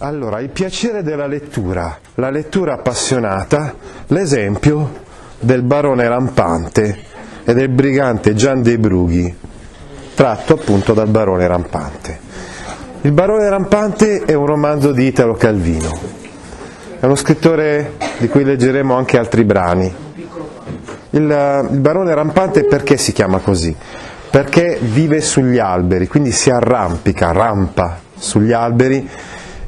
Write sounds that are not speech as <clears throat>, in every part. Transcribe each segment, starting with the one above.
Allora, il piacere della lettura, la lettura appassionata, l'esempio del barone rampante e del brigante Gian dei Brughi, tratto appunto dal barone rampante. Il barone rampante è un romanzo di Italo Calvino, è uno scrittore di cui leggeremo anche altri brani. Il, il barone rampante perché si chiama così? Perché vive sugli alberi, quindi si arrampica, rampa sugli alberi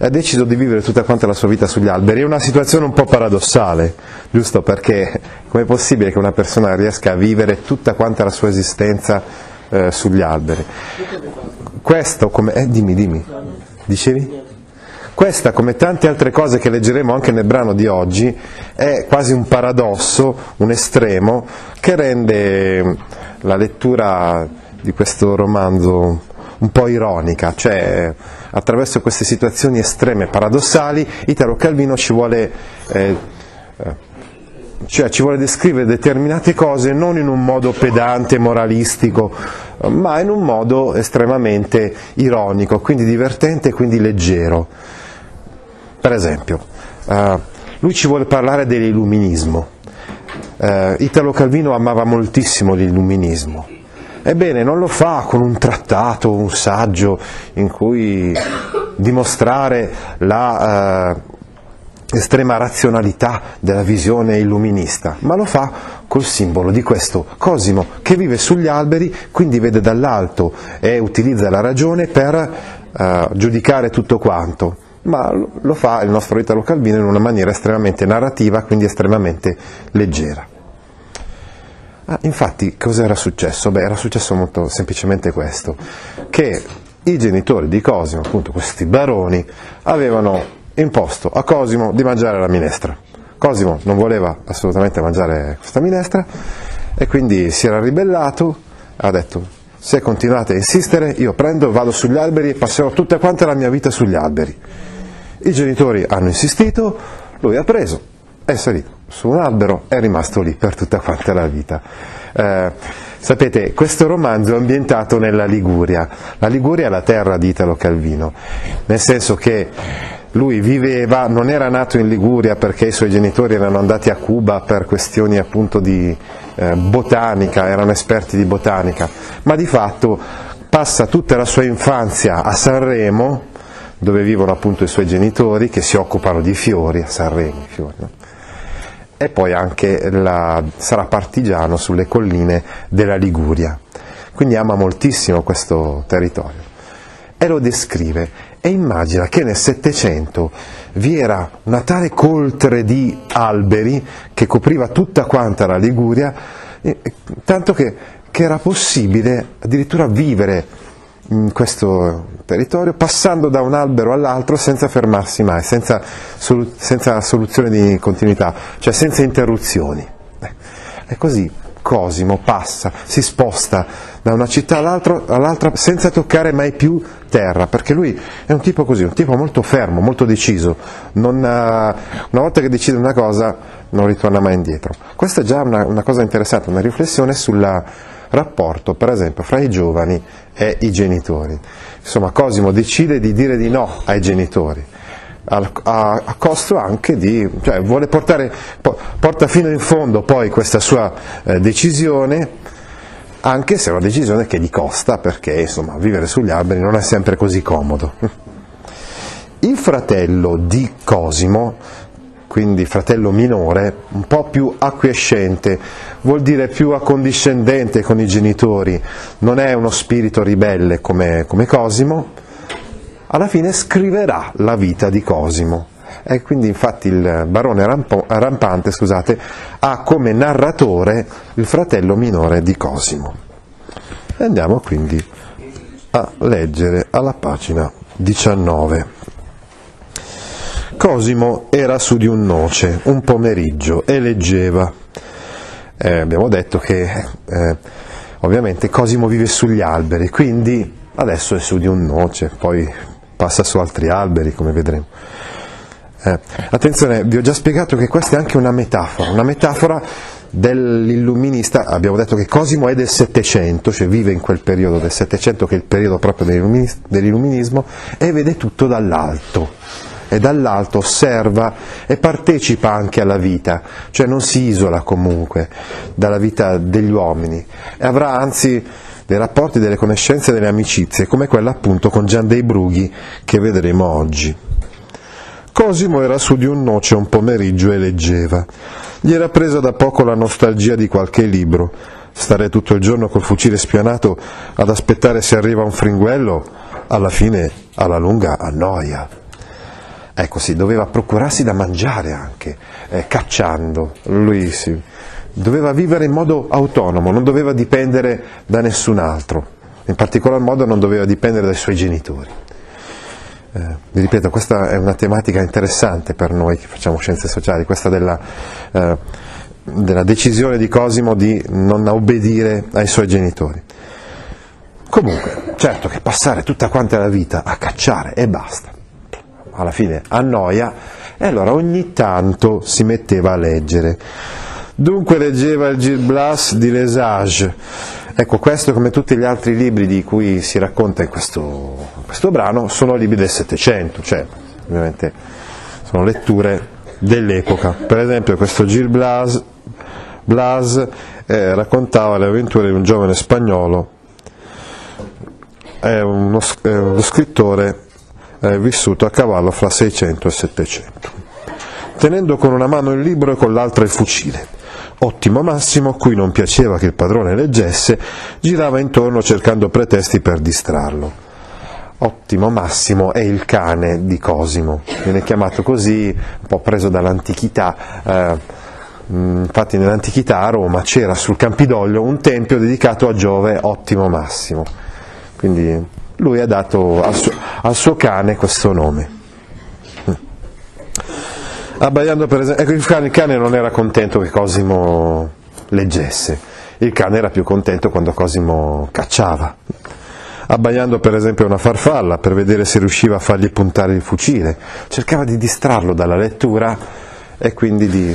ha deciso di vivere tutta quanta la sua vita sugli alberi. È una situazione un po' paradossale, giusto? Perché com'è possibile che una persona riesca a vivere tutta quanta la sua esistenza eh, sugli alberi? Questo come... Eh, dimmi, dimmi. Dicevi? Questa, come tante altre cose che leggeremo anche nel brano di oggi, è quasi un paradosso, un estremo, che rende la lettura di questo romanzo un po' ironica, cioè attraverso queste situazioni estreme, paradossali, Italo Calvino ci vuole, eh, cioè ci vuole descrivere determinate cose non in un modo pedante, moralistico, ma in un modo estremamente ironico, quindi divertente e quindi leggero. Per esempio, eh, lui ci vuole parlare dell'illuminismo. Eh, Italo Calvino amava moltissimo l'illuminismo Ebbene, non lo fa con un trattato, un saggio in cui dimostrare la eh, estrema razionalità della visione illuminista, ma lo fa col simbolo di questo Cosimo che vive sugli alberi, quindi vede dall'alto e utilizza la ragione per eh, giudicare tutto quanto ma lo fa il nostro Italo Calvino in una maniera estremamente narrativa, quindi estremamente leggera. Ah, infatti, cosa era successo? Beh, era successo molto semplicemente questo, che i genitori di Cosimo, appunto questi baroni, avevano imposto a Cosimo di mangiare la minestra. Cosimo non voleva assolutamente mangiare questa minestra e quindi si era ribellato, ha detto se continuate a insistere io prendo, vado sugli alberi e passerò tutta quanta la mia vita sugli alberi. I genitori hanno insistito, lui ha preso, è salito su un albero è rimasto lì per tutta quanta la vita. Eh, sapete, questo romanzo è ambientato nella Liguria. La Liguria è la terra di Italo Calvino, nel senso che lui viveva, non era nato in Liguria perché i suoi genitori erano andati a Cuba per questioni appunto di eh, botanica, erano esperti di botanica, ma di fatto passa tutta la sua infanzia a Sanremo, dove vivono appunto i suoi genitori che si occupano di fiori, a Sanremo, fiori, no? E poi anche la, sarà partigiano sulle colline della Liguria. Quindi ama moltissimo questo territorio e lo descrive e immagina che nel Settecento vi era una tale coltre di alberi che copriva tutta quanta la Liguria, tanto che, che era possibile addirittura vivere in questo territorio passando da un albero all'altro senza fermarsi mai, senza, solu- senza soluzione di continuità, cioè senza interruzioni. E così Cosimo passa, si sposta da una città all'altra senza toccare mai più terra, perché lui è un tipo così, un tipo molto fermo, molto deciso, non, una volta che decide una cosa non ritorna mai indietro. Questa è già una, una cosa interessante, una riflessione sulla rapporto per esempio fra i giovani e i genitori. Insomma, Cosimo decide di dire di no ai genitori, a, a, costo anche di, cioè vuole portare, porta fino in fondo poi questa sua eh, decisione, anche se è una decisione che gli costa, perché insomma vivere sugli alberi non è sempre così comodo. Il fratello di Cosimo quindi fratello minore, un po' più acquiescente, vuol dire più accondiscendente con i genitori, non è uno spirito ribelle come, come Cosimo, alla fine scriverà la vita di Cosimo. E quindi infatti il barone Rampo, rampante scusate, ha come narratore il fratello minore di Cosimo. Andiamo quindi a leggere alla pagina 19. Cosimo era su di un noce un pomeriggio e leggeva. Eh, abbiamo detto che eh, ovviamente Cosimo vive sugli alberi, quindi adesso è su di un noce, poi passa su altri alberi, come vedremo. Eh, attenzione, vi ho già spiegato che questa è anche una metafora, una metafora dell'illuminista, abbiamo detto che Cosimo è del Settecento, cioè vive in quel periodo del Settecento che è il periodo proprio dell'illuminismo e vede tutto dall'alto e dall'alto osserva e partecipa anche alla vita, cioè non si isola comunque dalla vita degli uomini e avrà anzi dei rapporti, delle conoscenze, delle amicizie, come quella appunto con Gian dei Brughi che vedremo oggi. Cosimo era su di un noce un pomeriggio e leggeva. Gli era presa da poco la nostalgia di qualche libro. Stare tutto il giorno col fucile spianato ad aspettare se arriva un fringuello, alla fine, alla lunga, annoia. Ecco sì, doveva procurarsi da mangiare anche, eh, cacciando. Lui sì, doveva vivere in modo autonomo, non doveva dipendere da nessun altro, in particolar modo non doveva dipendere dai suoi genitori. Eh, vi ripeto, questa è una tematica interessante per noi che facciamo scienze sociali, questa della, eh, della decisione di Cosimo di non obbedire ai suoi genitori. Comunque, certo che passare tutta quanta la vita a cacciare e basta, alla fine annoia e allora ogni tanto si metteva a leggere Dunque leggeva il Gil Blas di Lesage. Ecco, questo come tutti gli altri libri di cui si racconta in questo, in questo brano sono libri del Settecento, cioè ovviamente sono letture dell'epoca. Per esempio questo Gil Blas, Blas eh, raccontava le avventure di un giovane spagnolo, è uno, è uno scrittore eh, vissuto a cavallo fra 600 e 700, tenendo con una mano il libro e con l'altra il fucile. Ottimo Massimo, cui non piaceva che il padrone leggesse, girava intorno cercando pretesti per distrarlo. Ottimo Massimo è il cane di Cosimo, viene chiamato così, un po' preso dall'antichità. Eh, infatti nell'antichità a Roma c'era sul Campidoglio un tempio dedicato a Giove Ottimo Massimo. Quindi lui ha dato al suo, al suo cane questo nome. Abbaiando per esempio, ecco il cane, non era contento che Cosimo leggesse, il cane era più contento quando Cosimo cacciava, abbaiando per esempio una farfalla per vedere se riusciva a fargli puntare il fucile, cercava di distrarlo dalla lettura e quindi di,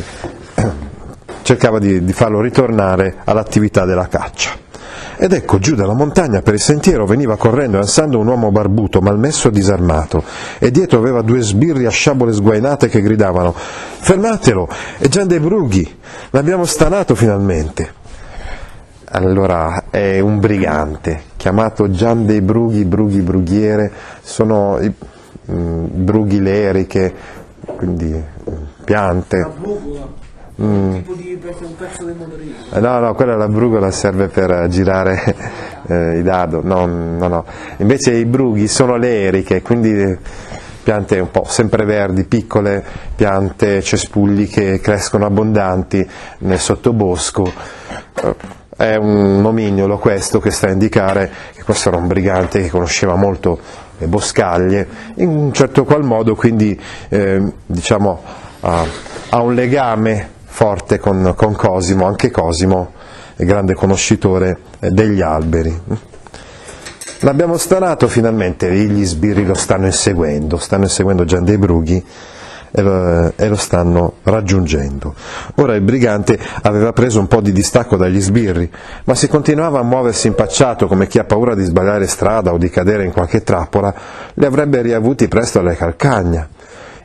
<clears throat> cercava di, di farlo ritornare all'attività della caccia. Ed ecco giù dalla montagna per il sentiero veniva correndo e ansando un uomo barbuto, malmesso e disarmato, e dietro aveva due sbirri a sciabole sguainate che gridavano Fermatelo, è Gian dei Brughi, l'abbiamo stanato finalmente. Allora è un brigante chiamato Gian dei Brughi, Brughi Brughiere, sono i mm, brughi leriche, quindi mm, piante. Mm. tipo di un pezzo del motorino. Eh, no, no, quella la brugola serve per girare <laughs> eh, i dado, no, no, no. Invece i brughi sono le eriche, quindi piante un po' sempreverdi, piccole piante, cespugli che crescono abbondanti nel sottobosco. Eh, è un nomignolo questo che sta a indicare che questo era un brigante che conosceva molto le boscaglie, in un certo qual modo quindi eh, diciamo, ha, ha un legame forte con, con Cosimo, anche Cosimo è grande conoscitore eh, degli alberi. L'abbiamo stanato finalmente, gli sbirri lo stanno inseguendo, stanno inseguendo Gian dei Brughi e lo, e lo, stanno raggiungendo. Ora il brigante aveva preso un po' di distacco dagli sbirri, ma se continuava a muoversi impacciato come chi ha paura di sbagliare strada o di cadere in qualche trappola, li avrebbe riavuti presto alle calcagna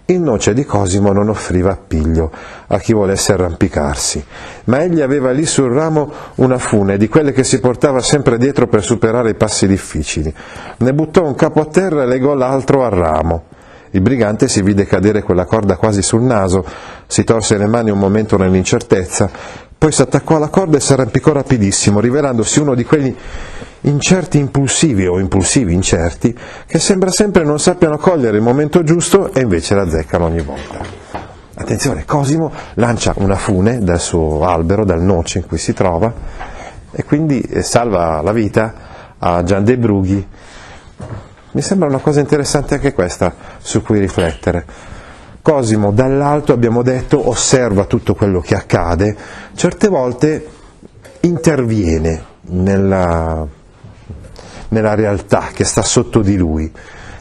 il noce di Cosimo non offriva appiglio a chi volesse arrampicarsi, ma egli aveva lì sul ramo una fune di quelle che si portava sempre dietro per superare i passi difficili. Ne buttò un capo a terra e legò l'altro al ramo. Il brigante si vide cadere quella corda quasi sul naso, si torse le mani un momento nell'incertezza, poi si attaccò alla corda e si arrampicò rapidissimo, rivelandosi uno di quegli incerti impulsivi o impulsivi incerti che sembra sempre non sappiano cogliere il momento giusto e invece la azzeccano ogni volta. Attenzione, Cosimo lancia una fune dal suo albero, dal noce in cui si trova e quindi eh, salva la vita a Gian de Brughi Mi sembra una cosa interessante anche questa su cui riflettere. Cosimo dall'alto abbiamo detto osserva tutto quello che accade, certe volte interviene nella, nella realtà che sta sotto di lui,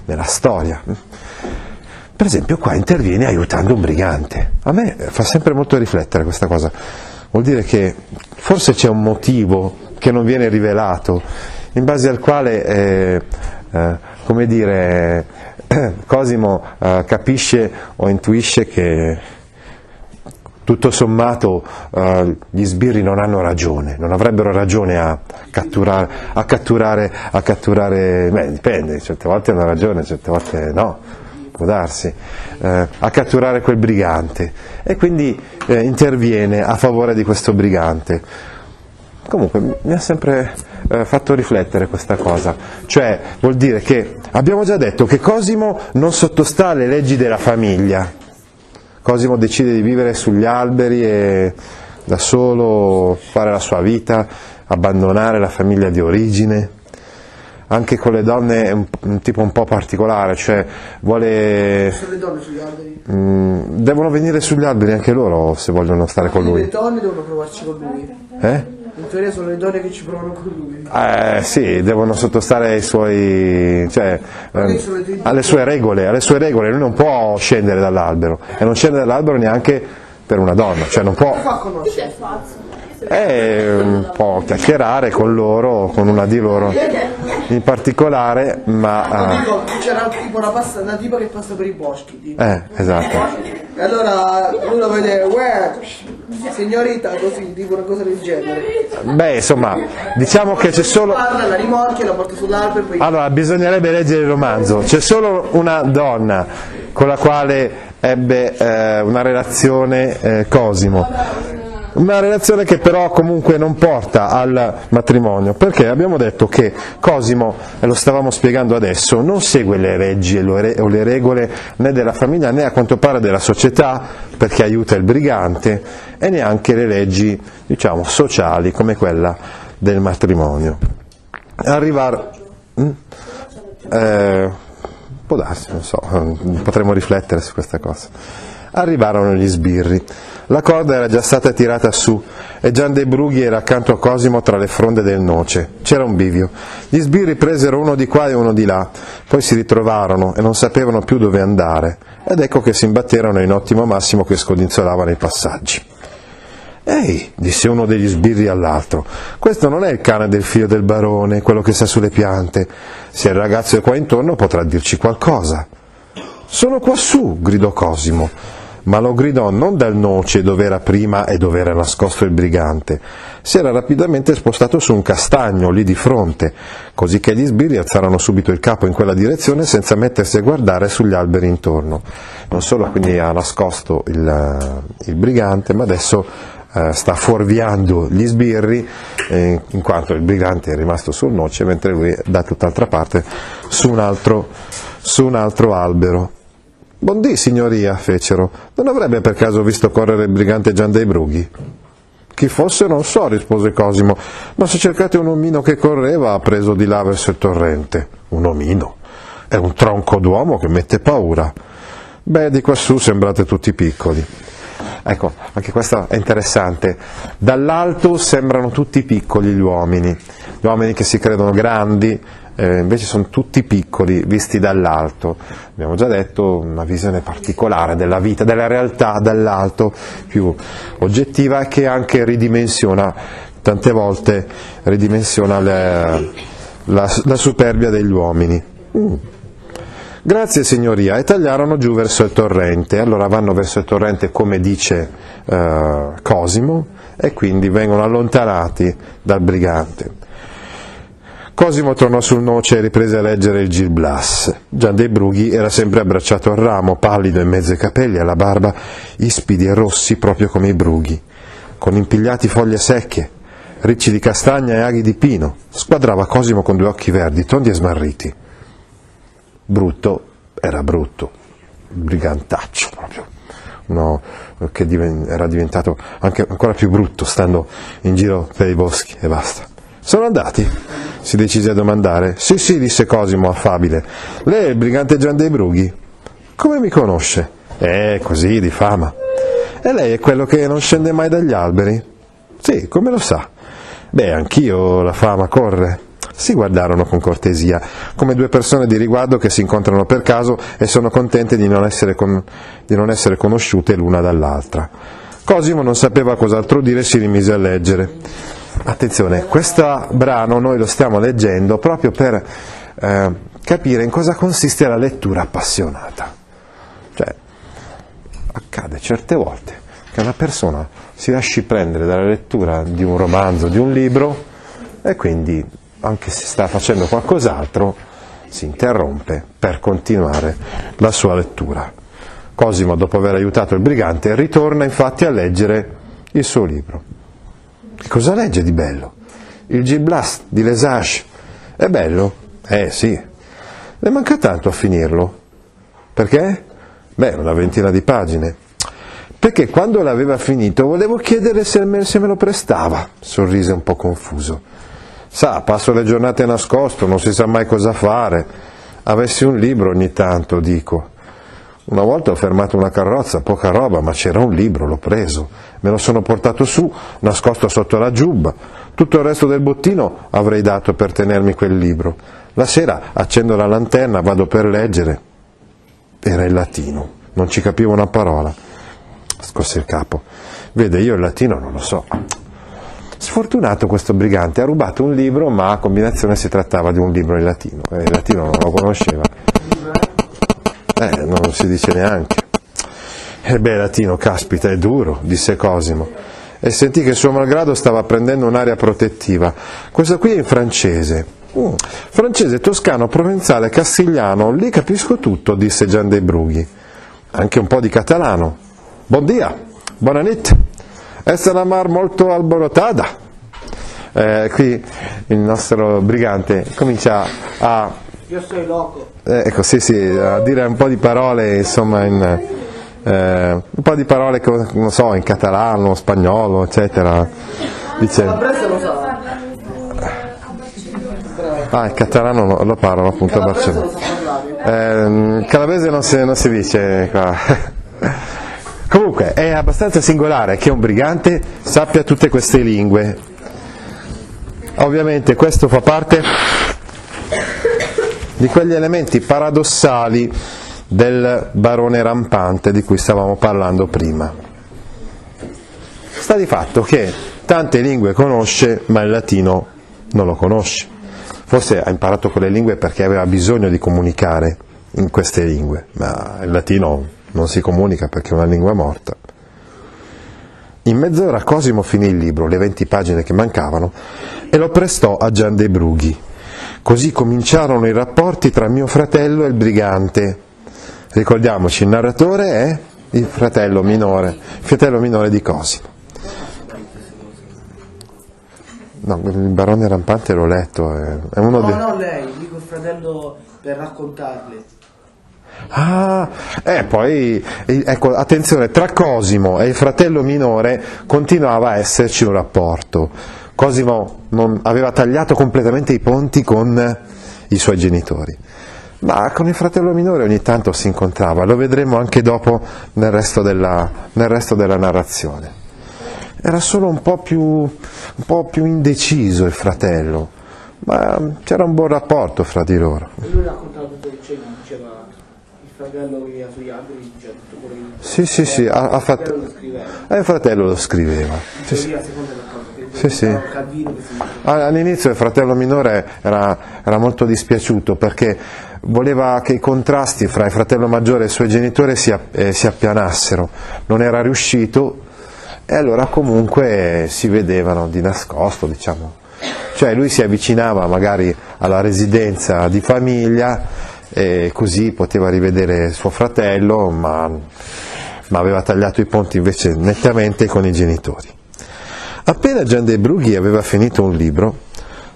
nella storia. Per esempio qua interviene aiutando un brigante. A me fa sempre molto riflettere questa cosa. Vuol dire che forse c'è un motivo che non viene rivelato, in base al quale, eh, eh, come dire, <clears throat> Cosimo eh, capisce o intuisce che tutto sommato eh, gli sbirri non hanno ragione, non avrebbero ragione a catturare, a catturare, a catturare beh, dipende, certe volte hanno ragione, certe volte no, può darsi, eh, a catturare quel brigante. E quindi eh, interviene a favore di questo brigante. Comunque mi ha sempre eh, fatto riflettere questa cosa, cioè vuol dire che abbiamo già detto che Cosimo non sottostà alle leggi della famiglia, Cosimo decide di vivere sugli alberi e da solo fare la sua vita, abbandonare la famiglia di origine. Anche con le donne è un, un tipo un po' particolare, cioè vuole... Sono le donne sugli alberi. Mm, devono venire sugli alberi anche loro se vogliono stare con Le lui. donne devono provarci con lui. Eh? In teoria sono le donne che ci provano con lui. Eh, sì, devono sottostare ai suoi, cioè, ehm, alle sue regole, alle sue regole, lui non può scendere dall'albero e non scende dall'albero neanche per una donna, cioè non può eh, un po' chiacchierare con loro, con una di loro in particolare, ma Dico, c'era tipo una, pasta, una tipa che passa per i boschi. tipo. eh, esatto. E allora uno vede, uè, signorita, così, tipo una cosa del genere. Beh, insomma, diciamo che c'è solo Parla, la rimorchia, la porta sull'albero e poi... Allora, bisognerebbe leggere il romanzo. C'è solo una donna con la quale ebbe eh, una relazione eh, Cosimo. Una relazione che però comunque non porta al matrimonio, perché abbiamo detto che Cosimo, e lo stavamo spiegando adesso, non segue le leggi o le regole né della famiglia né a quanto pare della società, perché aiuta il brigante, e neanche le leggi, diciamo, sociali come quella del matrimonio. Arrivare... Mm? Eh, può darsi, non so, <laughs> potremmo riflettere su questa cosa. Arrivarono gli sbirri. La corda era già stata tirata su e Gian dei Brughi era accanto a Cosimo tra le fronde del noce. C'era un bivio. Gli sbirri presero uno di qua e uno di là, poi si ritrovarono e non sapevano più dove andare. Ed ecco che si imbatterono in ottimo Massimo che scodinzolava nei passaggi. Ehi, disse uno degli sbirri all'altro, questo non è il cane del figlio del barone, quello che sta sulle piante. Se il ragazzo è qua intorno potrà dirci qualcosa. Sono quassù, gridò Cosimo, ma lo gridò non dal noce dove era prima e dove era nascosto il brigante. Si era rapidamente spostato su un castagno lì di fronte, così che gli sbirri alzarono subito il capo in quella direzione senza mettersi a guardare sugli alberi intorno. Non solo quindi ha nascosto il, il brigante, ma adesso eh, sta fuorviando gli sbirri eh, in quanto il brigante è rimasto sul noce mentre lui è da tutt'altra parte su un altro, su un altro albero. Buondì, signoria, fecero. Non avrebbe per caso visto correre il brigante Gian dei Brughi? Chi fosse non so, rispose Cosimo, ma se cercate un omino che correva ha preso di là verso il torrente. Un omino? È un tronco d'uomo che mette paura. Beh, di quassù sembrate tutti piccoli. Ecco, anche questo è interessante. Dall'alto sembrano tutti piccoli gli uomini, gli uomini che si credono grandi, eh, invece sono tutti piccoli visti dall'alto. Abbiamo già detto una visione particolare della vita, della realtà dall'alto, più oggettiva che anche ridimensiona, tante volte ridimensiona le- la, la superbia degli uomini. Mm. Grazie signoria, e tagliarono giù verso il torrente. Allora vanno verso il torrente come dice eh, Cosimo e quindi vengono allontanati dal brigante. Cosimo tornò sul noce e riprese a leggere il Gil Blas. Gian dei Brughi era sempre abbracciato al ramo, pallido in mezzo ai capelli alla barba, ispidi e rossi proprio come i brughi, con impigliati foglie secche, ricci di castagna e aghi di pino. Squadrava Cosimo con due occhi verdi, tondi e smarriti. Brutto era brutto, brigantaccio proprio, uno che era diventato anche ancora più brutto stando in giro per i boschi e basta. Sono andati? si decise a domandare. Sì, sì, disse Cosimo, affabile. Lei è il brigante Gian dei Brughi? Come mi conosce? Eh, così, di fama. E lei è quello che non scende mai dagli alberi? Sì, come lo sa? Beh, anch'io la fama corre. Si guardarono con cortesia, come due persone di riguardo che si incontrano per caso e sono contente di non essere, con... di non essere conosciute l'una dall'altra. Cosimo non sapeva cos'altro dire e si rimise a leggere. Attenzione, questo brano noi lo stiamo leggendo proprio per eh, capire in cosa consiste la lettura appassionata. Cioè, accade certe volte che una persona si lasci prendere dalla lettura di un romanzo, di un libro e quindi anche se sta facendo qualcos'altro si interrompe per continuare la sua lettura. Cosimo, dopo aver aiutato il brigante, ritorna infatti a leggere il suo libro. Che cosa legge di bello? Il Gil Blas di Lesage. È bello? Eh sì. Le manca tanto a finirlo. Perché? Beh, una ventina di pagine. Perché quando l'aveva finito volevo chiedere se me, se me lo prestava, sorrise un po' confuso. Sa, passo le giornate nascosto, non si sa mai cosa fare. Avessi un libro ogni tanto, dico. Una volta ho fermato una carrozza, poca roba, ma c'era un libro, l'ho preso, me lo sono portato su, nascosto sotto la giubba. Tutto il resto del bottino avrei dato per tenermi quel libro. La sera accendo la lanterna, vado per leggere. Era in latino, non ci capivo una parola. Scosse il capo. Vede, io il latino non lo so. Sfortunato questo brigante, ha rubato un libro, ma a combinazione si trattava di un libro in latino. E il latino non lo conosceva. Non si dice neanche. E beh, latino, caspita, è duro, disse Cosimo. E sentì che suo malgrado stava prendendo un'aria protettiva. Questo qui è in francese. Mm, francese, toscano, provenzale, castigliano, lì capisco tutto, disse Gian dei Brughi. Anche un po' di catalano. Buon dia, buonanit. È una mar molto alborotada. Eh, qui il nostro brigante comincia a Io sono loco. eh, ecco, sì, sì, a dire un po' di parole, insomma, in, eh, un po' di parole, che, non so, in catalano, spagnolo, eccetera. Dice, ah, il catalano lo, lo parlano appunto a Barcellona. Eh, il calabrese non si, non si dice qua. <laughs> Comunque, è abbastanza singolare che un brigante sappia tutte queste lingue. Ovviamente questo fa parte di quegli elementi paradossali del barone rampante di cui stavamo parlando prima. Sta di fatto che tante lingue conosce, ma il latino non lo conosce. Forse ha imparato quelle lingue perché aveva bisogno di comunicare in queste lingue, ma il latino non si comunica perché è una lingua morta. In mezz'ora Cosimo finì il libro, le 20 pagine che mancavano, e lo prestò a Gian dei Brughi. Così cominciarono i rapporti tra mio fratello e il brigante. Ricordiamoci, il narratore è il fratello minore, il fratello minore di Cosimo. No, il barone rampante l'ho letto, è, è uno No, dei... no, lei, dico il fratello per raccontarle. Ah, e poi, eh, ecco, attenzione, tra Cosimo e il fratello minore continuava a esserci un rapporto. Cosimo non, aveva tagliato completamente i ponti con i suoi genitori, ma con il fratello minore ogni tanto si incontrava, lo vedremo anche dopo nel resto della, nel resto della narrazione. Era solo un po, più, un po' più indeciso il fratello, ma c'era un buon rapporto fra di loro. E lui raccontava tutto il cena, diceva il fratello che era sugli alberi, diceva tutto quello che Sì, sì, sì, Il fatto... fratello lo scriveva. E il fratello lo scriveva. Sì, sì. Sì, sì. Ah, All'inizio il fratello minore era, era molto dispiaciuto perché voleva che i contrasti fra il fratello maggiore e i suoi genitori si, eh, si appianassero. Non era riuscito e allora comunque si vedevano di nascosto, diciamo. Cioè lui si avvicinava magari alla residenza di famiglia e così poteva rivedere suo fratello, ma, ma aveva tagliato i ponti invece nettamente con i genitori. Appena Gian dei Brughi aveva finito un libro,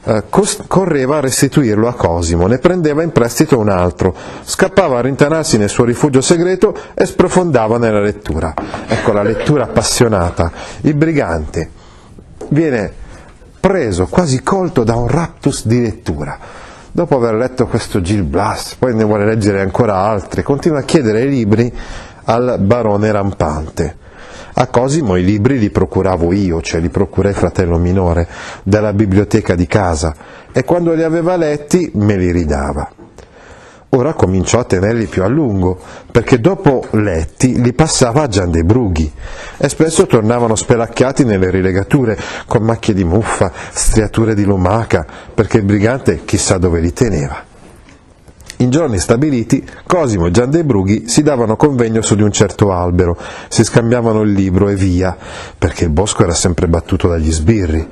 eh, cos- correva a restituirlo a Cosimo, ne prendeva in prestito un altro, scappava a rintanarsi nel suo rifugio segreto e sprofondava nella lettura. Ecco la lettura appassionata. Il brigante viene preso, quasi colto da un raptus di lettura. Dopo aver letto questo Gil Blas, poi ne vuole leggere ancora altri, continua a chiedere i libri al barone rampante. A Cosimo i libri li procuravo io, cioè li procurai fratello minore, dalla biblioteca di casa, e quando li aveva letti me li ridava. Ora cominciò a tenerli più a lungo, perché dopo letti li passava a Gian de Brughi e spesso tornavano spelacchiati nelle rilegature, con macchie di muffa, striature di lumaca, perché il brigante chissà dove li teneva. In giorni stabiliti, Cosimo e Gian de Brughi si davano convegno su di un certo albero, si scambiavano il libro e via, perché il bosco era sempre battuto dagli sbirri.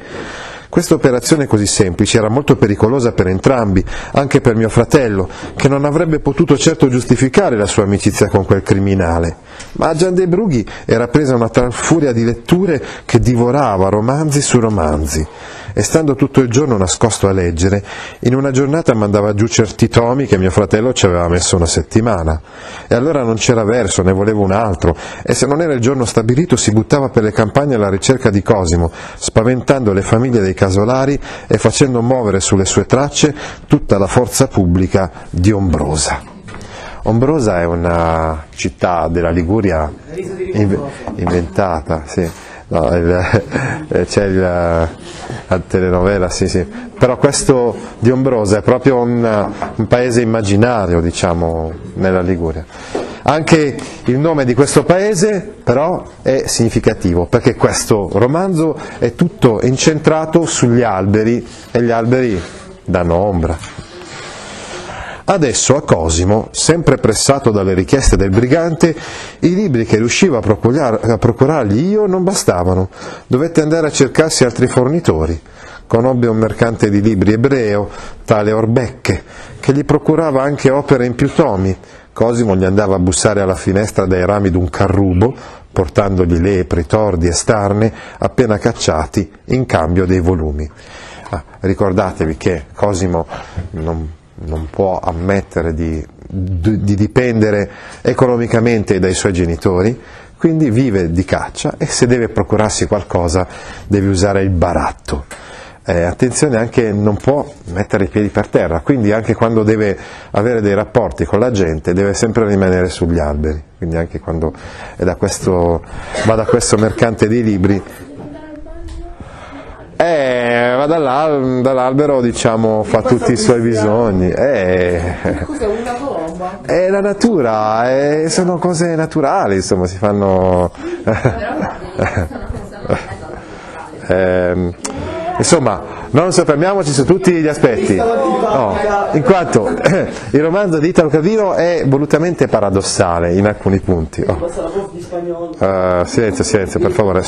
Questa operazione così semplice era molto pericolosa per entrambi, anche per mio fratello, che non avrebbe potuto certo giustificare la sua amicizia con quel criminale. Ma a Gian de Brughi era presa una tal furia di letture che divorava romanzi su romanzi e stando tutto il giorno nascosto a leggere, in una giornata mandava giù certi tomi che mio fratello ci aveva messo una settimana. E allora non c'era verso, ne voleva un altro, e se non era il giorno stabilito si buttava per le campagne alla ricerca di Cosimo, spaventando le famiglie dei casolari e facendo muovere sulle sue tracce tutta la forza pubblica di Ombrosa. Ombrosa è una città della Liguria inventata, sì. No, il, eh, c'è il, la telenovela, sì, sì. Però questo di Ombrosa è proprio un, un paese immaginario, diciamo, nella Liguria. Anche il nome di questo paese però è significativo perché questo romanzo è tutto incentrato sugli alberi e gli alberi danno ombra. Adesso a Cosimo, sempre pressato dalle richieste del brigante, i libri che riusciva a, a procurargli io non bastavano, dovette andare a cercarsi altri fornitori. Conobbe un mercante di libri ebreo, tale Orbecche, che gli procurava anche opere in più tomi. Cosimo gli andava a bussare alla finestra dai rami d'un carrubo, portandogli lepri, tordi e starne appena cacciati in cambio dei volumi. Ah, ricordatevi che Cosimo non non può ammettere di, di, dipendere economicamente dai suoi genitori, quindi vive di caccia e se deve procurarsi qualcosa deve usare il baratto. Eh, attenzione anche non può mettere i piedi per terra, quindi anche quando deve avere dei rapporti con la gente deve sempre rimanere sugli alberi, quindi anche quando da questo, va da questo mercante dei libri eh, va dall'al- dall'albero, diciamo, fa tutti i suoi bisogni. Eh, Cos'è una colomba? è la natura, eh, sono cose naturali, insomma, si fanno... <laughs> Ehm, insomma, non soffermiamoci su tutti gli aspetti, no, in quanto <coughs> il romanzo di Italo Calvino è volutamente paradossale in alcuni punti. Oh. Eh, silenzio, silenzio, per favore.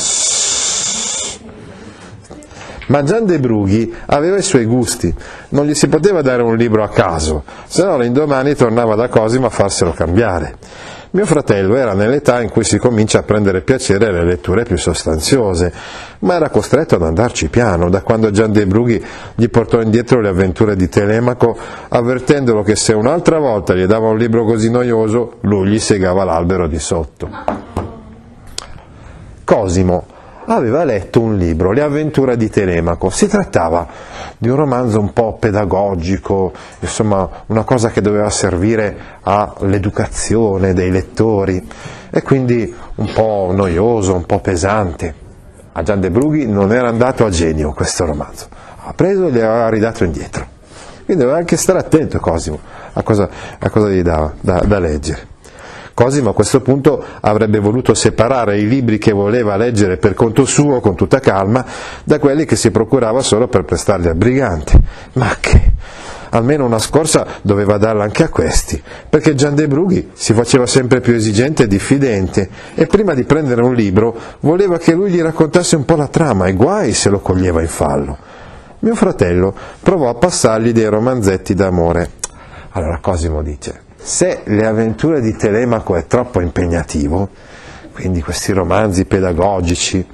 Ma Gian de Brughi aveva i suoi gusti, non gli si poteva dare un libro a caso, se no l'indomani tornava da Cosimo a farselo cambiare. Mio fratello era nell'età in cui si comincia a prendere piacere alle letture più sostanziose, ma era costretto ad andarci piano, da quando Gian de Brughi gli portò indietro le avventure di Telemaco, avvertendolo che se un'altra volta gli dava un libro così noioso, lui gli segava l'albero di sotto. Cosimo aveva letto un libro, Le avventure di Telemaco. Si trattava di un romanzo un po' pedagogico, insomma una cosa che doveva servire all'educazione dei lettori e quindi un po' noioso, un po' pesante. A Gian de Brughi non era andato a genio questo romanzo, ha preso e gli aveva ridato indietro. Quindi doveva anche stare attento Cosimo a cosa, a cosa gli dava da, da leggere. Cosimo a questo punto avrebbe voluto separare i libri che voleva leggere per conto suo, con tutta calma, da quelli che si procurava solo per prestarli al brigante. Ma che? Almeno una scorsa doveva darla anche a questi, perché Gian de Brughi si faceva sempre più esigente e diffidente, e prima di prendere un libro voleva che lui gli raccontasse un po' la trama, e guai se lo coglieva in fallo. Mio fratello provò a passargli dei romanzetti d'amore. Allora Cosimo dice, se le avventure di Telemaco è troppo impegnativo, quindi questi romanzi pedagogici,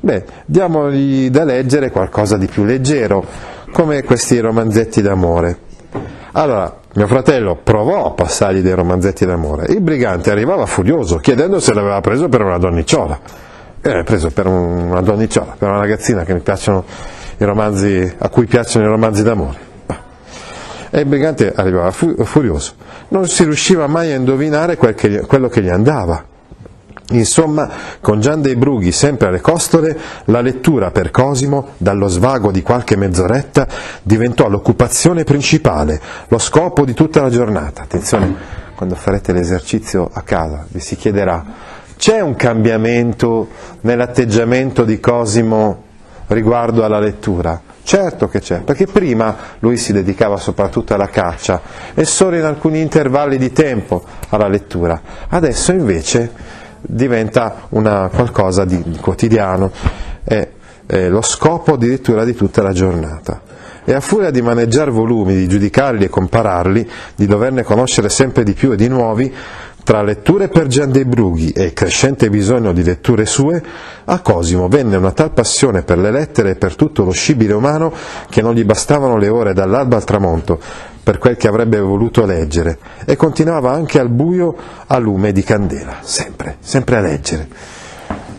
beh, diamogli da leggere qualcosa di più leggero, come questi romanzetti d'amore. Allora, mio fratello provò a passargli dei romanzetti d'amore. Il brigante arrivava furioso, chiedendo se l'aveva preso per una donnicciola. Eh, preso per una donnicciola, per una ragazzina i romanzi, a cui piacciono i romanzi d'amore. E il brigante arrivava fu- furioso, non si riusciva mai a indovinare quel che quello che gli andava. Insomma, con Gian dei Brughi sempre alle costole, la lettura per Cosimo, dallo svago di qualche mezz'oretta, diventò l'occupazione principale, lo scopo di tutta la giornata. Attenzione, quando farete l'esercizio a casa vi si chiederà, c'è un cambiamento nell'atteggiamento di Cosimo riguardo alla lettura? Certo che c'è, perché prima lui si dedicava soprattutto alla caccia e solo in alcuni intervalli di tempo alla lettura. Adesso invece diventa qualcosa di quotidiano, è, è lo scopo addirittura di tutta la giornata. E a furia di maneggiare volumi, di giudicarli e compararli, di doverne conoscere sempre di più e di nuovi, tra letture per Gian dei Brughi e crescente bisogno di letture sue, a Cosimo venne una tal passione per le lettere e per tutto lo scibile umano che non gli bastavano le ore dall'alba al tramonto per quel che avrebbe voluto leggere e continuava anche al buio a lume di candela, sempre, sempre a leggere.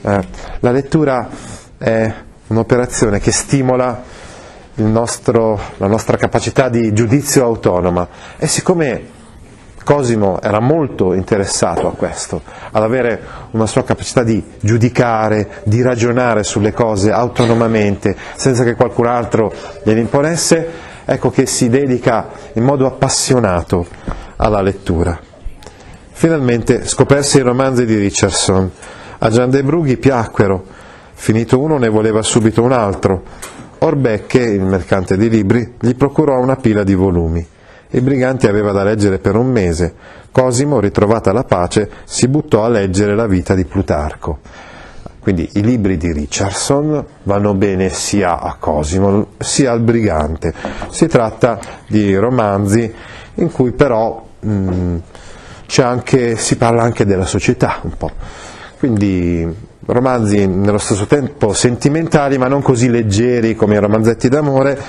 Eh, la lettura è un'operazione che stimola nostro, la nostra capacità di giudizio autonoma e siccome Cosimo era molto interessato a questo, ad avere una sua capacità di giudicare, di ragionare sulle cose autonomamente, senza che qualcun altro gliene imponesse, ecco che si dedica in modo appassionato alla lettura. Finalmente scoperse i romanzi di Richardson. A Gian de Brughi piacquero, finito uno ne voleva subito un altro. Orbecche, il mercante di libri, gli procurò una pila di volumi. Il brigante aveva da leggere per un mese. Cosimo, ritrovata la pace, si buttò a leggere la vita di Plutarco. Quindi i libri di Richardson vanno bene sia a Cosimo sia al brigante. Si tratta di romanzi in cui però mh, anche, si parla anche della società un po'. Quindi romanzi nello stesso tempo sentimentali ma non così leggeri come i romanzetti d'amore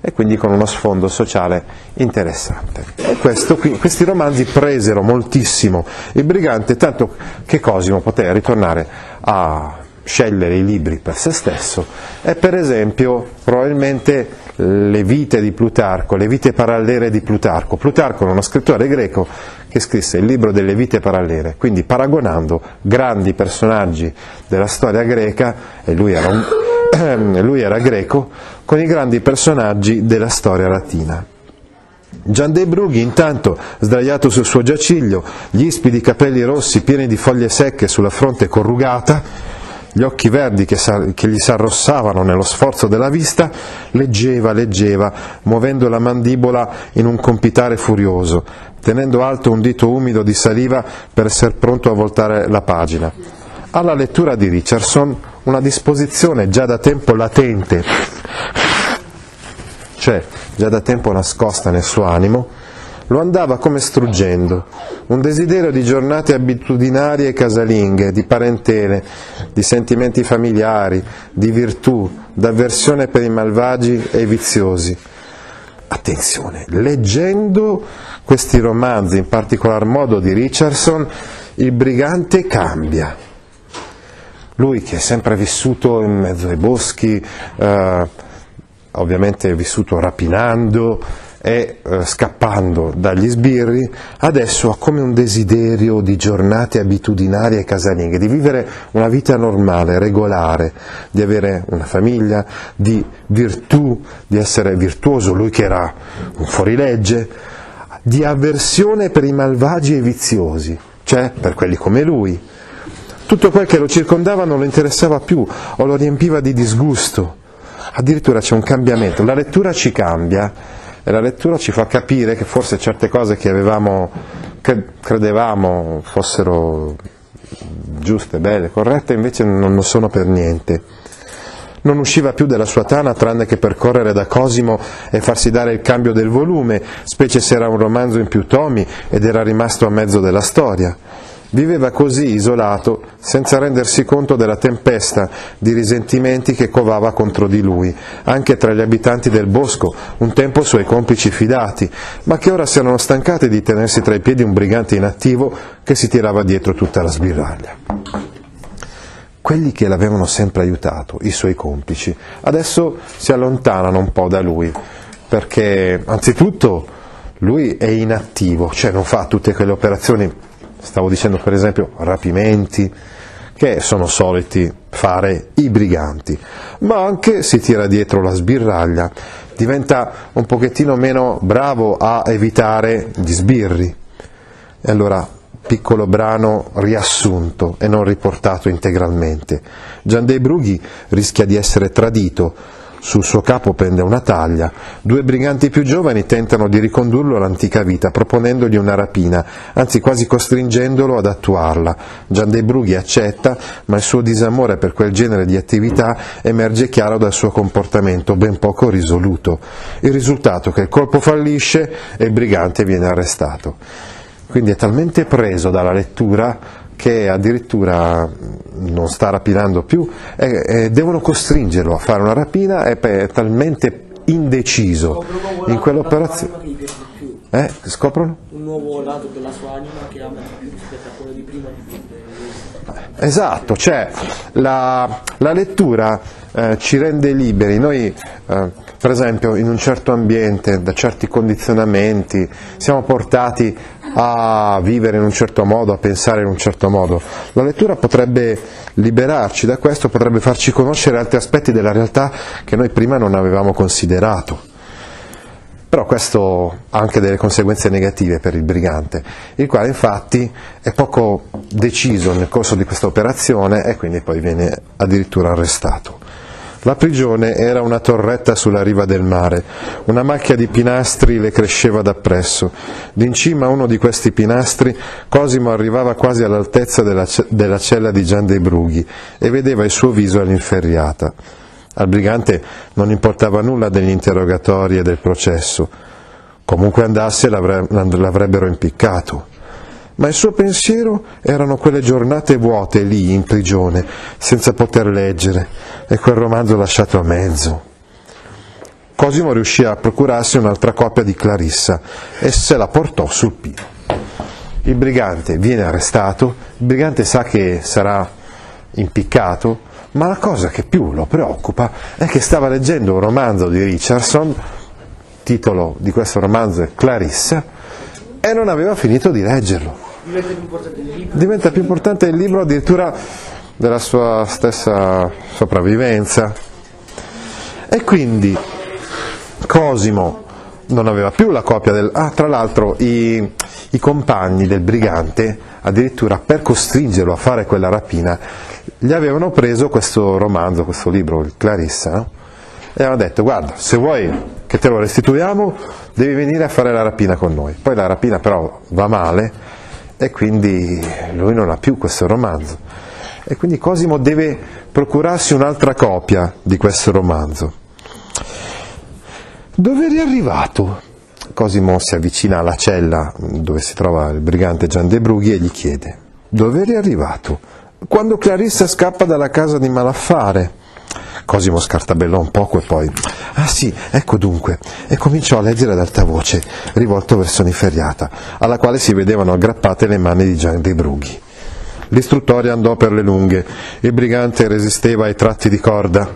e quindi con uno sfondo sociale interessante. Questo, questi romanzi presero moltissimo il brigante, tanto che Cosimo poté ritornare a scegliere i libri per se stesso e per esempio probabilmente le vite di Plutarco, le vite parallele di Plutarco. Plutarco era uno scrittore greco che scrisse il libro delle vite parallele, quindi paragonando grandi personaggi della storia greca, e lui era, un, <coughs> lui era greco, con i grandi personaggi della storia latina. Gian dei Brughi intanto, sdraiato sul suo giaciglio, gli ispidi capelli rossi pieni di foglie secche sulla fronte corrugata, gli occhi verdi che, che gli s'arrossavano nello sforzo della vista, leggeva, leggeva, muovendo la mandibola in un compitare furioso, tenendo alto un dito umido di saliva per essere pronto a voltare la pagina. Alla lettura di Richardson una disposizione già da tempo latente cioè già da tempo nascosta nel suo animo, lo andava come struggendo, un desiderio di giornate abitudinarie e casalinghe, di parentele, di sentimenti familiari, di virtù, d'avversione per i malvagi e i viziosi. Attenzione, leggendo questi romanzi, in particolar modo di Richardson, il brigante cambia. Lui che è sempre vissuto in mezzo ai boschi, eh, ovviamente vissuto rapinando e eh, scappando dagli sbirri, adesso ha come un desiderio di giornate abitudinarie e casalinghe, di vivere una vita normale, regolare, di avere una famiglia, di virtù, di essere virtuoso, lui che era un fuorilegge, di avversione per i malvagi e i viziosi, cioè per quelli come lui. Tutto quel che lo circondava non lo interessava più o lo riempiva di disgusto addirittura c'è un cambiamento, la lettura ci cambia e la lettura ci fa capire che forse certe cose che avevamo, che credevamo fossero giuste, belle, corrette, invece non lo sono per niente. Non usciva più dalla sua tana tranne che per correre da Cosimo e farsi dare il cambio del volume, specie se era un romanzo in più tomi ed era rimasto a mezzo della storia. Viveva così isolato, senza rendersi conto della tempesta di risentimenti che covava contro di lui, anche tra gli abitanti del bosco, un tempo suoi complici fidati, ma che ora si erano stancati di tenersi tra i piedi un brigante inattivo che si tirava dietro tutta la sbirraglia. quelli che l'avevano sempre aiutato, i suoi complici, adesso si allontanano un po' da lui, perché anzitutto lui è inattivo, cioè non fa tutte quelle operazioni, stavo dicendo per esempio rapimenti, che sono soliti fare i briganti, ma anche si tira dietro la sbirraglia, diventa un pochettino meno bravo a evitare gli sbirri. E allora, piccolo brano riassunto e non riportato integralmente. Gian dei Brughi rischia di essere tradito sul suo capo pende una taglia. Due briganti più giovani tentano di ricondurlo all'antica vita, proponendogli una rapina, anzi quasi costringendolo ad attuarla. Gian dei Brughi accetta, ma il suo disamore per quel genere di attività emerge chiaro dal suo comportamento, ben poco risoluto. Il risultato è che il colpo fallisce e il brigante viene arrestato. Quindi è talmente preso dalla lettura che addirittura non sta rapinando più, e, e devono costringerlo a fare una rapina, è, è talmente indeciso in quell'operazione. Eh, scoprono? Un nuovo lato della sua anima che ama più rispetto a quello di prima. Esatto, cioè la, la lettura eh, ci rende liberi, noi eh, per esempio in un certo ambiente, da certi condizionamenti, siamo portati a vivere in un certo modo, a pensare in un certo modo. La lettura potrebbe liberarci da questo, potrebbe farci conoscere altri aspetti della realtà che noi prima non avevamo considerato. Però questo ha anche delle conseguenze negative per il brigante, il quale infatti è poco deciso nel corso di questa operazione e quindi poi viene addirittura arrestato. La prigione era una torretta sulla riva del mare, una macchia di pinastri le cresceva dappresso. D'in cima a uno di questi pinastri Cosimo arrivava quasi all'altezza della, della cella di Gian dei Brughi e vedeva il suo viso all'inferriata. Al brigante non importava nulla degli interrogatori e del processo. Comunque andasse l'avrebbero impiccato. Ma il suo pensiero erano quelle giornate vuote lì in prigione, senza poter leggere, e quel romanzo lasciato a mezzo. Cosimo riuscì a procurarsi un'altra copia di Clarissa e se la portò sul pino. Il brigante viene arrestato, il brigante sa che sarà impiccato, ma la cosa che più lo preoccupa è che stava leggendo un romanzo di Richardson, titolo di questo romanzo è Clarissa, e non aveva finito di leggerlo. Diventa più importante il libro. Diventa più importante il libro addirittura della sua stessa sopravvivenza. E quindi Cosimo non aveva più la copia del... Ah, tra l'altro i, i compagni del brigante, addirittura per costringerlo a fare quella rapina, gli avevano preso questo romanzo, questo libro, il Clarissa, no? e avevano detto guarda, se vuoi che te lo restituiamo, devi venire a fare la rapina con noi. Poi la rapina però va male e quindi lui non ha più questo romanzo. E quindi Cosimo deve procurarsi un'altra copia di questo romanzo. Dove eri arrivato? Cosimo si avvicina alla cella dove si trova il brigante Gian De Brughi e gli chiede: Dove eri arrivato? Quando Clarissa scappa dalla casa di malaffare. Cosimo scartabellò un poco e poi, ah sì, ecco dunque, e cominciò a leggere ad alta voce, rivolto verso un'inferriata, alla quale si vedevano aggrappate le mani di Gian dei Brughi. L'istruttore andò per le lunghe, il brigante resisteva ai tratti di corda,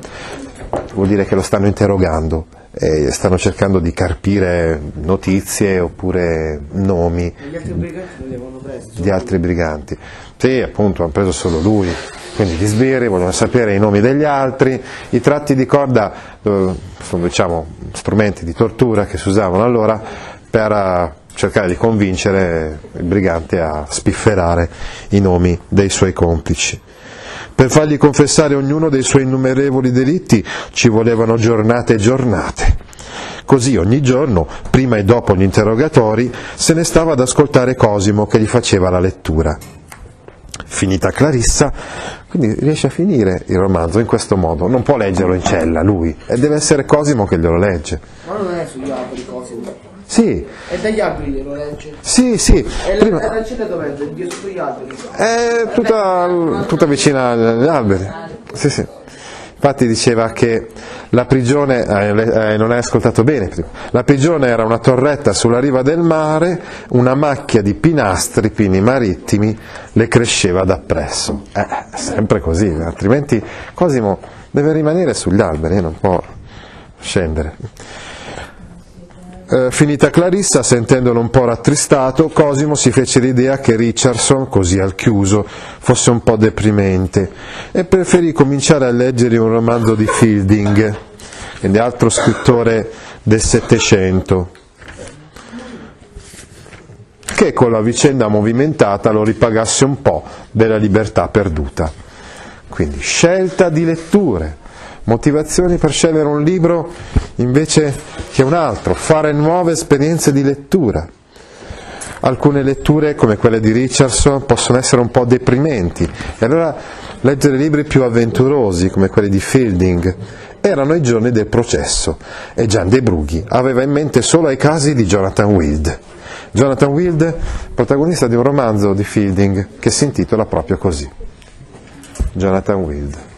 vuol dire che lo stanno interrogando, e stanno cercando di carpire notizie oppure nomi Gli altri di altri briganti. Sì, appunto, hanno preso solo lui. Quindi gli sbirri vogliono sapere i nomi degli altri, i tratti di corda eh, sono diciamo, strumenti di tortura che si usavano allora per eh, cercare di convincere il brigante a spifferare i nomi dei suoi complici. Per fargli confessare ognuno dei suoi innumerevoli delitti ci volevano giornate e giornate. Così ogni giorno, prima e dopo gli interrogatori, se ne stava ad ascoltare Cosimo che gli faceva la lettura. Finita Clarissa, quindi riesce a finire il romanzo in questo modo, non può leggerlo in cella lui, e deve essere Cosimo che glielo legge. Ma non è sugli alberi cose. Sì, È dagli alberi che lo legge. sì, sì, E la, prima, e la cella dov'è? Dietro sugli alberi. è tutta, tutta vicina agli alberi. Sì, sì. Infatti diceva che la prigione, eh, eh, non hai ascoltato bene, la prigione era una torretta sulla riva del mare, una macchia di pinastri, pini marittimi, le cresceva dappresso. Eh, sempre così, altrimenti Cosimo deve rimanere sugli alberi, non può scendere. Eh, finita Clarissa, sentendolo un po' rattristato, Cosimo si fece l'idea che Richardson, così al chiuso, fosse un po' deprimente e preferì cominciare a leggere un romanzo di Fielding, quindi altro scrittore del Settecento, che con la vicenda movimentata lo ripagasse un po' della libertà perduta. Quindi scelta di letture, motivazioni per scegliere un libro invece che un altro, fare nuove esperienze di lettura. Alcune letture, come quelle di Richardson, possono essere un po' deprimenti, e allora leggere libri più avventurosi, come quelli di Fielding, erano i giorni del processo e Gian De Brughi aveva in mente solo i casi di Jonathan Wild. Jonathan Wild, protagonista di un romanzo di Fielding che si intitola proprio così. Jonathan Wild.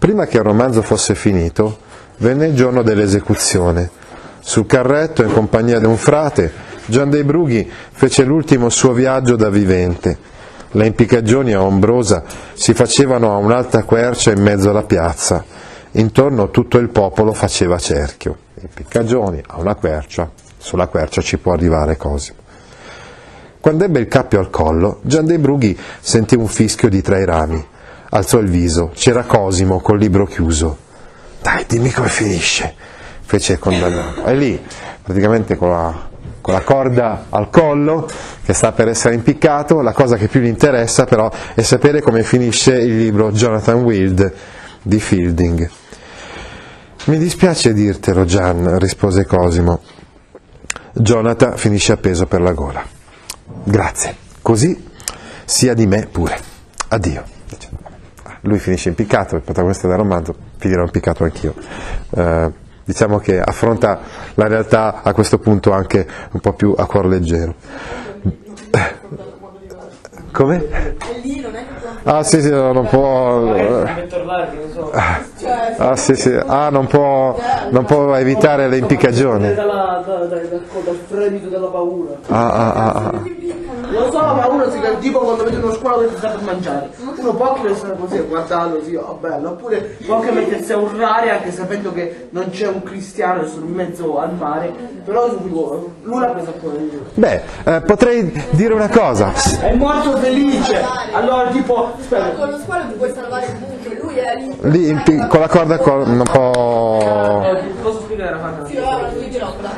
Prima che il romanzo fosse finito, venne il giorno dell'esecuzione. Sul carretto, in compagnia di un frate, Gian dei Brughi fece l'ultimo suo viaggio da vivente. Le impiccagioni a Ombrosa si facevano a un'alta quercia in mezzo alla piazza. Intorno tutto il popolo faceva cerchio. Impiccagioni a una quercia, sulla quercia ci può arrivare Cosimo. Quando ebbe il cappio al collo, Gian dei Brughi sentì un fischio di tra i rami alzò il viso, c'era Cosimo col libro chiuso. Dai, dimmi come finisce, fece il condannato. E lì, praticamente con la, con la corda al collo, che sta per essere impiccato, la cosa che più gli interessa però è sapere come finisce il libro Jonathan Wild di Fielding. Mi dispiace dirtelo, Gian, rispose Cosimo. Jonathan finisce appeso per la gola. Grazie, così sia di me pure. Addio lui finisce impiccato, il protagonista del romanzo finirà impiccato anch'io. Eh, diciamo che affronta la realtà a questo punto anche un po' più a cuor leggero. <laughs> Come? Ah sì sì, non può... Ah sì sì, ah non può, non può evitare le impiccagioni. Dal fremito della paura. Ah ah ah ah. Non so, la paura si tipo quando vedi uno squalo che ti sta per mangiare. Uno può anche restare così a guardarlo così, oh bello. Oppure può anche mettersi a urlare anche sapendo che non c'è un cristiano in mezzo al mare. Però lui l'ha preso a cuore. Beh, eh, potrei dire una cosa. È molto felice. Allora tipo, aspetta. Con lo squalo ti puoi salvare il buco, lui è lì. Lì in pi- con la corda col- un po'... Eh, Posso spiegare la cosa? Si lava la ginocchia.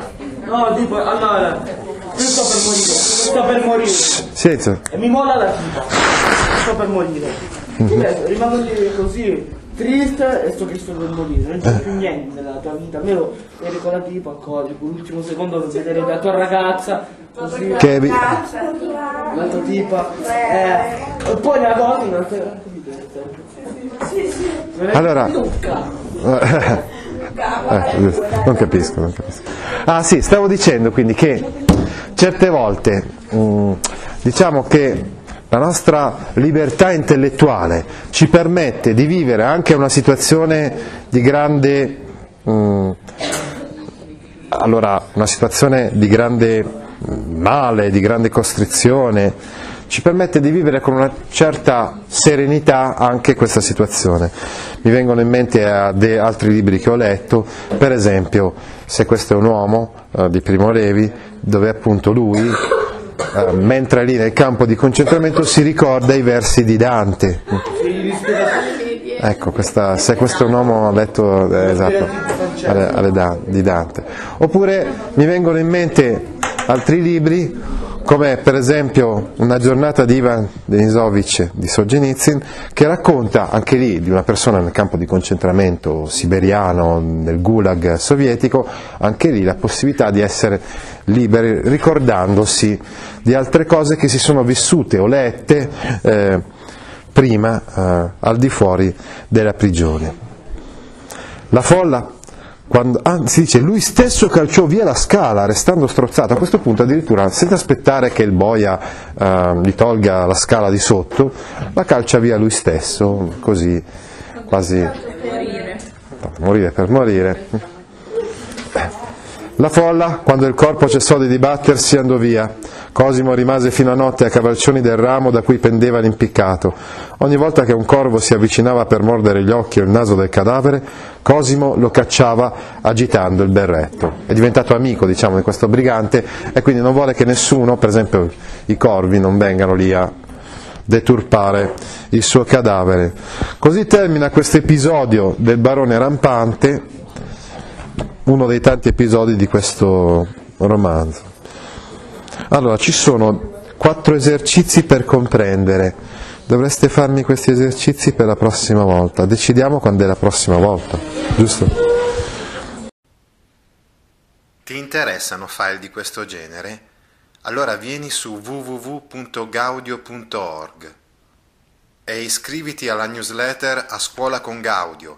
No, tipo, allora, io sto per morire, sto per morire. Silenzio. E mi molla la tipa. Sto per morire. Adesso rimango lì così, triste e so che sto per morire. Non c'è più niente nella tua vita. Almeno eri con la tipa, accogli, l'ultimo secondo per vedere la tua ragazza. Così, Che vi- l'altra tipa. Eh, e poi una cosa, una Allora... Eh, giusto. non capisco, non capisco. Ah sì, stavo dicendo quindi che certe volte mm, diciamo che la nostra libertà intellettuale ci permette di vivere anche una situazione di grande mm, allora una situazione di grande male, di grande costrizione, ci permette di vivere con una certa serenità anche questa situazione. Mi vengono in mente eh, altri libri che ho letto, per esempio Se questo è un uomo eh, di Primo Levi, dove appunto lui, eh, mentre lì nel campo di concentramento, si ricorda i versi di Dante. Ecco, questa, se questo è un uomo ha letto eh, esatto, alle- alle Da- di Dante. Oppure mi vengono in mente altri libri come per esempio una giornata di Ivan Denisovic di Solzhenitsyn che racconta anche lì di una persona nel campo di concentramento siberiano, nel gulag sovietico, anche lì la possibilità di essere liberi ricordandosi di altre cose che si sono vissute o lette eh, prima eh, al di fuori della prigione. La folla quando, ah, si dice lui stesso calciò via la scala restando strozzato a questo punto addirittura senza aspettare che il boia eh, gli tolga la scala di sotto la calcia via lui stesso così quasi morire per morire. La folla, quando il corpo cessò di dibattersi, andò via. Cosimo rimase fino a notte a cavalcioni del ramo da cui pendeva l'impiccato. Ogni volta che un corvo si avvicinava per mordere gli occhi o il naso del cadavere, Cosimo lo cacciava agitando il berretto. È diventato amico, diciamo, di questo brigante e quindi non vuole che nessuno, per esempio i corvi, non vengano lì a deturpare il suo cadavere. Così termina questo episodio del barone rampante, uno dei tanti episodi di questo romanzo. Allora, ci sono quattro esercizi per comprendere. Dovreste farmi questi esercizi per la prossima volta. Decidiamo quando è la prossima volta, giusto? Ti interessano file di questo genere? Allora vieni su www.gaudio.org e iscriviti alla newsletter A Scuola con Gaudio